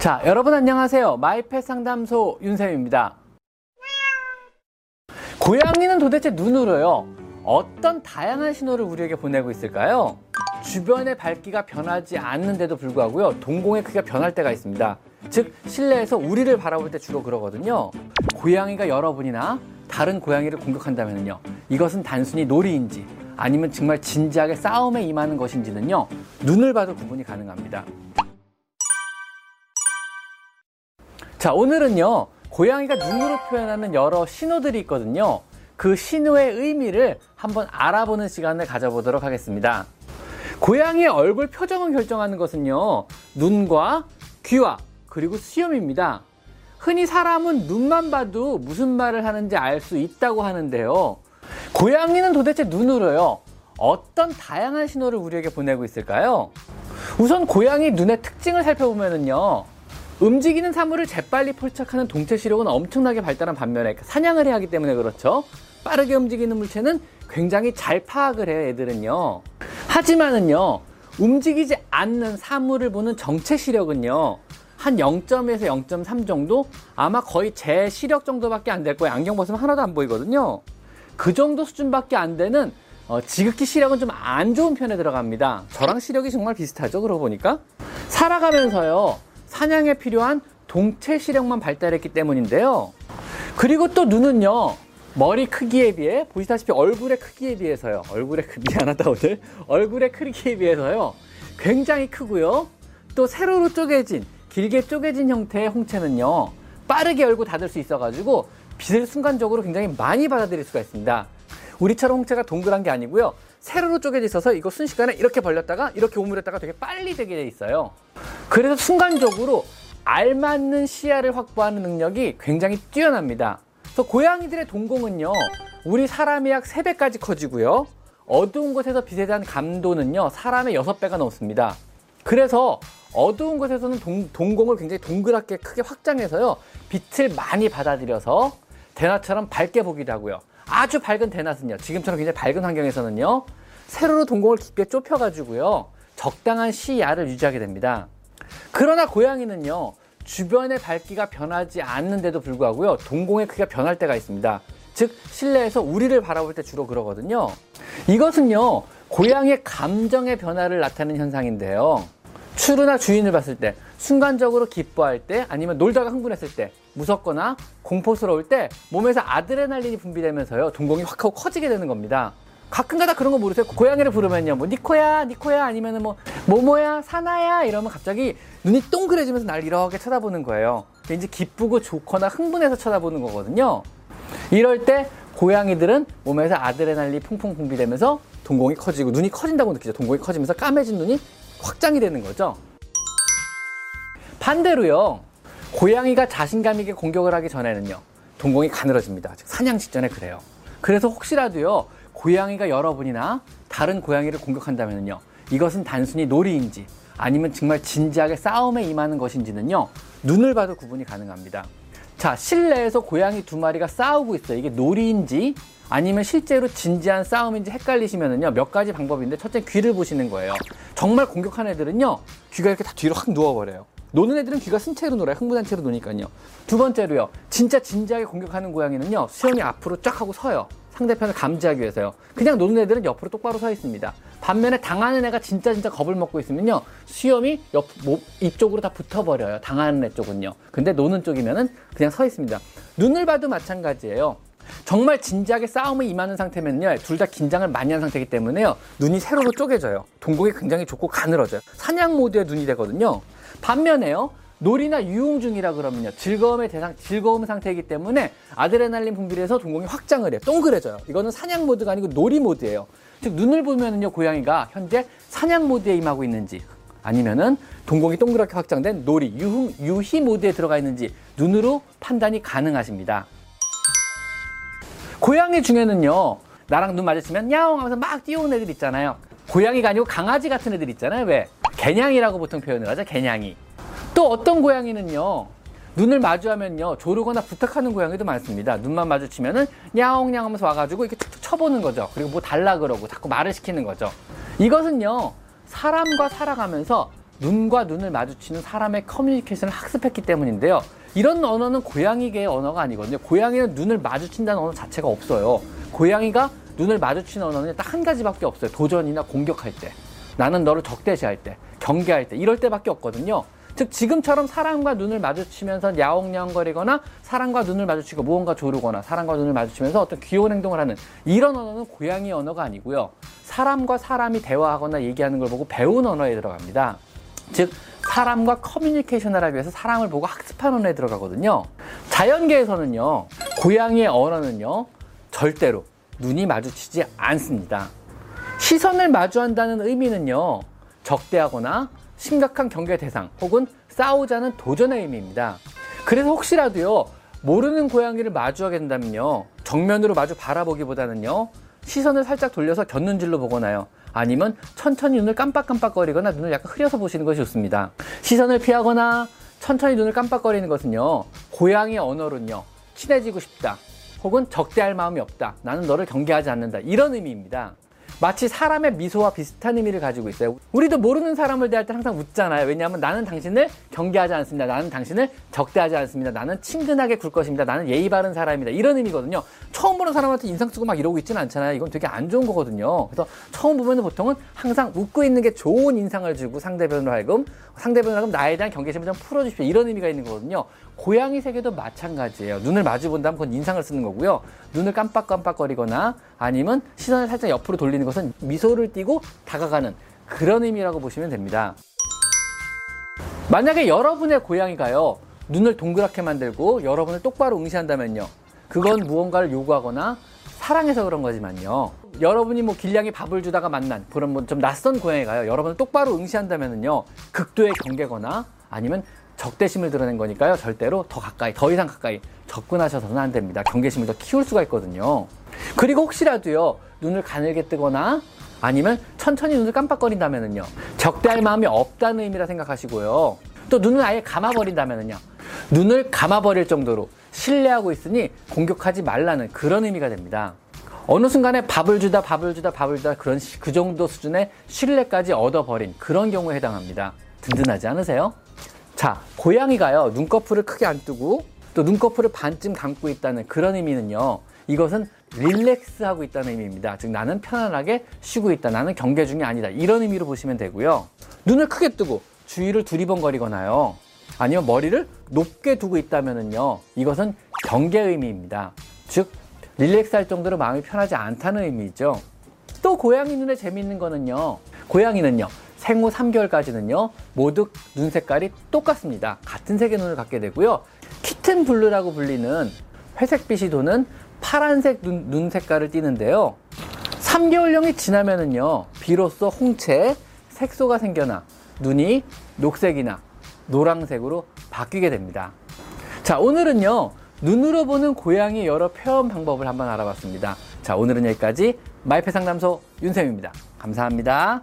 자, 여러분 안녕하세요. 마이펫 상담소 윤쌤입니다. 고양이는 도대체 눈으로요, 어떤 다양한 신호를 우리에게 보내고 있을까요? 주변의 밝기가 변하지 않는데도 불구하고요, 동공의 크기가 변할 때가 있습니다. 즉, 실내에서 우리를 바라볼 때 주로 그러거든요. 고양이가 여러분이나 다른 고양이를 공격한다면요, 이것은 단순히 놀이인지, 아니면 정말 진지하게 싸움에 임하는 것인지는요, 눈을 봐도 구분이 가능합니다. 자, 오늘은요, 고양이가 눈으로 표현하는 여러 신호들이 있거든요. 그 신호의 의미를 한번 알아보는 시간을 가져보도록 하겠습니다. 고양이의 얼굴 표정을 결정하는 것은요, 눈과 귀와 그리고 수염입니다. 흔히 사람은 눈만 봐도 무슨 말을 하는지 알 수 있다고 하는데요. 고양이는 도대체 눈으로요, 어떤 다양한 신호를 우리에게 보내고 있을까요? 우선 고양이 눈의 특징을 살펴보면요. 움직이는 사물을 재빨리 포착하는 동체 시력은 엄청나게 발달한 반면에 사냥을 해야 하기 때문에 그렇죠. 빠르게 움직이는 물체는 굉장히 잘 파악을 해요, 애들은요. 하지만은요, 움직이지 않는 사물을 보는 정체 시력은요, 한 0점에서 0.3 정도? 아마 거의 제 시력 정도밖에 안 될 거예요. 안경 벗으면 하나도 안 보이거든요. 그 정도 수준밖에 안 되는 어, 지극히 시력은 좀 안 좋은 편에 들어갑니다. 저랑 시력이 정말 비슷하죠, 그러고 보니까. 살아가면서요, 사냥에 필요한 동체 시력만 발달했기 때문인데요. 그리고 또 눈은요, 머리 크기에 비해, 보시다시피 얼굴의 크기에 비해서요, 얼굴의 크기, 미안하다 오늘, 얼굴의 크기에 비해서요, 굉장히 크고요, 또 세로로 쪼개진, 길게 쪼개진 형태의 홍채는요, 빠르게 열고 닫을 수 있어가지고, 빛을 순간적으로 굉장히 많이 받아들일 수가 있습니다. 우리처럼 홍채가 동그란 게 아니고요, 세로로 쪼개져 있어서 이거 순식간에 이렇게 벌렸다가 이렇게 오므렸다가 되게 빨리 되게 돼 있어요. 그래서 순간적으로 알맞는 시야를 확보하는 능력이 굉장히 뛰어납니다. 그래서 고양이들의 동공은요, 우리 사람의 약 3배까지 커지고요, 어두운 곳에서 빛에 대한 감도는요, 사람의 6배가 넘습니다. 그래서 어두운 곳에서는 동, 동공을 굉장히 동그랗게 크게 확장해서요, 빛을 많이 받아들여서 대낮처럼 밝게 보기도 하고요. 아주 밝은 대낮은요, 지금처럼 굉장히 밝은 환경에서는요, 세로로 동공을 깊게 좁혀가지고요, 적당한 시야를 유지하게 됩니다. 그러나 고양이는요, 주변의 밝기가 변하지 않는데도 불구하고요, 동공의 크기가 변할 때가 있습니다. 즉, 실내에서 우리를 바라볼 때 주로 그러거든요. 이것은요, 고양이의 감정의 변화를 나타내는 현상인데요. 추루나 주인을 봤을 때, 순간적으로 기뻐할 때, 아니면 놀다가 흥분했을 때, 무섭거나 공포스러울 때 몸에서 아드레날린이 분비되면서요 동공이 확 하고 커지게 되는 겁니다. 가끔가다 그런 거 모르세요? 고양이를 부르면요, 뭐 니코야, 니코야, 아니면은 뭐 모모야, 사나야 이러면 갑자기 눈이 동그래지면서 날 이렇게 쳐다보는 거예요. 이제 기쁘고 좋거나 흥분해서 쳐다보는 거거든요. 이럴 때 고양이들은 몸에서 아드레날린이 풍풍 분비되면서 동공이 커지고 눈이 커진다고 느끼죠. 동공이 커지면서 까매진 눈이 확장이 되는 거죠. 반대로요. 고양이가 자신감 있게 공격을 하기 전에는요. 동공이 가늘어집니다. 즉 사냥 직전에 그래요. 그래서 혹시라도요. 고양이가 여러분이나 다른 고양이를 공격한다면요. 이것은 단순히 놀이인지 아니면 정말 진지하게 싸움에 임하는 것인지는요. 눈을 봐도 구분이 가능합니다. 자, 실내에서 고양이 두 마리가 싸우고 있어요. 이게 놀이인지 아니면 실제로 진지한 싸움인지 헷갈리시면은요. 몇 가지 방법인데 첫째 귀를 보시는 거예요. 정말 공격한 애들은요. 귀가 이렇게 다 뒤로 확 누워버려요. 노는 애들은 귀가 쓴 채로 놀아요. 흥분한 채로 노니까요. 두 번째로요. 진짜 진지하게 공격하는 고양이는요. 수염이 앞으로 쫙 하고 서요. 상대편을 감지하기 위해서요. 그냥 노는 애들은 옆으로 똑바로 서 있습니다. 반면에 당하는 애가 진짜 진짜 겁을 먹고 있으면요. 수염이 옆, 목, 이쪽으로 다 붙어버려요. 당하는 애 쪽은요. 근데 노는 쪽이면은 그냥 서 있습니다. 눈을 봐도 마찬가지예요. 정말 진지하게 싸움에 임하는 상태면요. 둘 다 긴장을 많이 한 상태이기 때문에요. 눈이 세로로 쪼개져요. 동공이 굉장히 좁고 가늘어져요. 사냥 모드의 눈이 되거든요. 반면에요. 놀이나 유흥 중이라 그러면요. 즐거움의 대상, 즐거움 상태이기 때문에 아드레날린 분비를 해서 동공이 확장을 해요. 동그래져요. 이거는 사냥 모드가 아니고 놀이 모드예요. 즉, 눈을 보면은요, 고양이가 현재 사냥 모드에 임하고 있는지, 아니면은 동공이 동그랗게 확장된 놀이, 유흥, 유희 모드에 들어가 있는지 눈으로 판단이 가능하십니다. 고양이 중에는요, 나랑 눈 마주치면 야옹 하면서 막 뛰어오는 애들 있잖아요. 고양이가 아니고 강아지 같은 애들 있잖아요. 왜? 개냥이라고 보통 표현을 하죠. 개냥이. 또 어떤 고양이는요. 눈을 마주하면요. 조르거나 부탁하는 고양이도 많습니다. 눈만 마주치면은 야옹냥 하면서 와가지고 이렇게 툭툭 쳐보는 거죠. 그리고 뭐 달라 그러고 자꾸 말을 시키는 거죠. 이것은요. 사람과 살아가면서 눈과 눈을 마주치는 사람의 커뮤니케이션을 학습했기 때문인데요. 이런 언어는 고양이계의 언어가 아니거든요. 고양이는 눈을 마주친다는 언어 자체가 없어요. 고양이가 눈을 마주치는 언어는 딱 한 가지밖에 없어요. 도전이나 공격할 때. 나는 너를 적대시할 때, 경계할 때, 이럴 때밖에 없거든요. 즉 지금처럼 사람과 눈을 마주치면서 야옹야옹거리거나 사람과 눈을 마주치고 무언가 조르거나 사람과 눈을 마주치면서 어떤 귀여운 행동을 하는 이런 언어는 고양이 언어가 아니고요. 사람과 사람이 대화하거나 얘기하는 걸 보고 배운 언어에 들어갑니다. 즉 사람과 커뮤니케이션을 하기 위해서 사람을 보고 학습한 언어에 들어가거든요. 자연계에서는요. 고양이의 언어는요. 절대로 눈이 마주치지 않습니다. 시선을 마주한다는 의미는요. 적대하거나 심각한 경계 대상 혹은 싸우자는 도전의 의미입니다. 그래서 혹시라도요, 모르는 고양이를 마주하게 된다면요, 정면으로 마주 바라보기보다는요, 시선을 살짝 돌려서 곁눈질로 보거나요, 아니면 천천히 눈을 깜빡깜빡거리거나 눈을 약간 흐려서 보시는 것이 좋습니다. 시선을 피하거나 천천히 눈을 깜빡거리는 것은요, 고양이 언어로는요, 친해지고 싶다. 혹은 적대할 마음이 없다. 나는 너를 경계하지 않는다. 이런 의미입니다. 마치 사람의 미소와 비슷한 의미를 가지고 있어요. 우리도 모르는 사람을 대할 때 항상 웃잖아요. 왜냐하면 나는 당신을 경계하지 않습니다. 나는 당신을 적대하지 않습니다. 나는 친근하게 굴 것입니다. 나는 예의 바른 사람입니다. 이런 의미거든요. 처음 보는 사람한테 인상 쓰고 막 이러고 있지는 않잖아요. 이건 되게 안 좋은 거거든요. 그래서 처음 보면 보통은 항상 웃고 있는 게 좋은 인상을 주고 상대편으로 하여금 상대편으로 하여금 나에 대한 경계심을 좀 풀어주십시오. 이런 의미가 있는 거거든요. 고양이 세계도 마찬가지예요. 눈을 마주 본다면 그건 인상을 쓰는 거고요. 눈을 깜빡깜빡거리거나 아니면 시선을 살짝 옆으로 돌리는 것은 미소를 띠고 다가가는 그런 의미라고 보시면 됩니다. 만약에 여러분의 고양이가요, 눈을 동그랗게 만들고 여러분을 똑바로 응시한다면요. 그건 무언가를 요구하거나 사랑해서 그런 거지만요. 여러분이 뭐 길냥이 밥을 주다가 만난 그런 뭐 좀 낯선 고양이가요. 여러분을 똑바로 응시한다면요. 극도의 경계거나 아니면 적대심을 드러낸 거니까요. 절대로 더 가까이, 더 이상 가까이 접근하셔서는 안 됩니다. 경계심을 더 키울 수가 있거든요. 그리고 혹시라도요, 눈을 가늘게 뜨거나 아니면 천천히 눈을 깜빡거린다면요. 적대할 마음이 없다는 의미라 생각하시고요. 또 눈을 아예 감아버린다면요. 눈을 감아버릴 정도로 신뢰하고 있으니 공격하지 말라는 그런 의미가 됩니다. 어느 순간에 밥을 주다 밥을 주다 밥을 주다 그런 그 정도 수준의 신뢰까지 얻어버린 그런 경우에 해당합니다. 든든하지 않으세요? 자, 고양이가요, 눈꺼풀을 크게 안 뜨고 또 눈꺼풀을 반쯤 감고 있다는 그런 의미는요, 이것은 릴렉스 하고 있다는 의미입니다. 즉, 나는 편안하게 쉬고 있다. 나는 경계 중이 아니다. 이런 의미로 보시면 되고요. 눈을 크게 뜨고 주위를 두리번거리거나요. 아니면 머리를 높게 두고 있다면요. 이것은 경계 의미입니다. 즉, relax 할 정도로 마음이 편하지 않다는 의미죠. 또 고양이 눈에 재미있는 거는요. 고양이는요. 생후 3개월까지는요, 모두 눈 색깔이 똑같습니다. 같은 색의 눈을 갖게 되고요. kitten blue라고 불리는 회색빛이 도는 파란색 눈, 눈 색깔을 띠는데요. 3개월령이 지나면은요, 비로소 홍채, 색소가 생겨나 눈이 녹색이나 노란색으로 바뀌게 됩니다. 자, 오늘은요, 눈으로 보는 고양이 여러 표현 방법을 한번 알아봤습니다. 자, 오늘은 여기까지 마이페 상담소 윤쌤입니다. 감사합니다.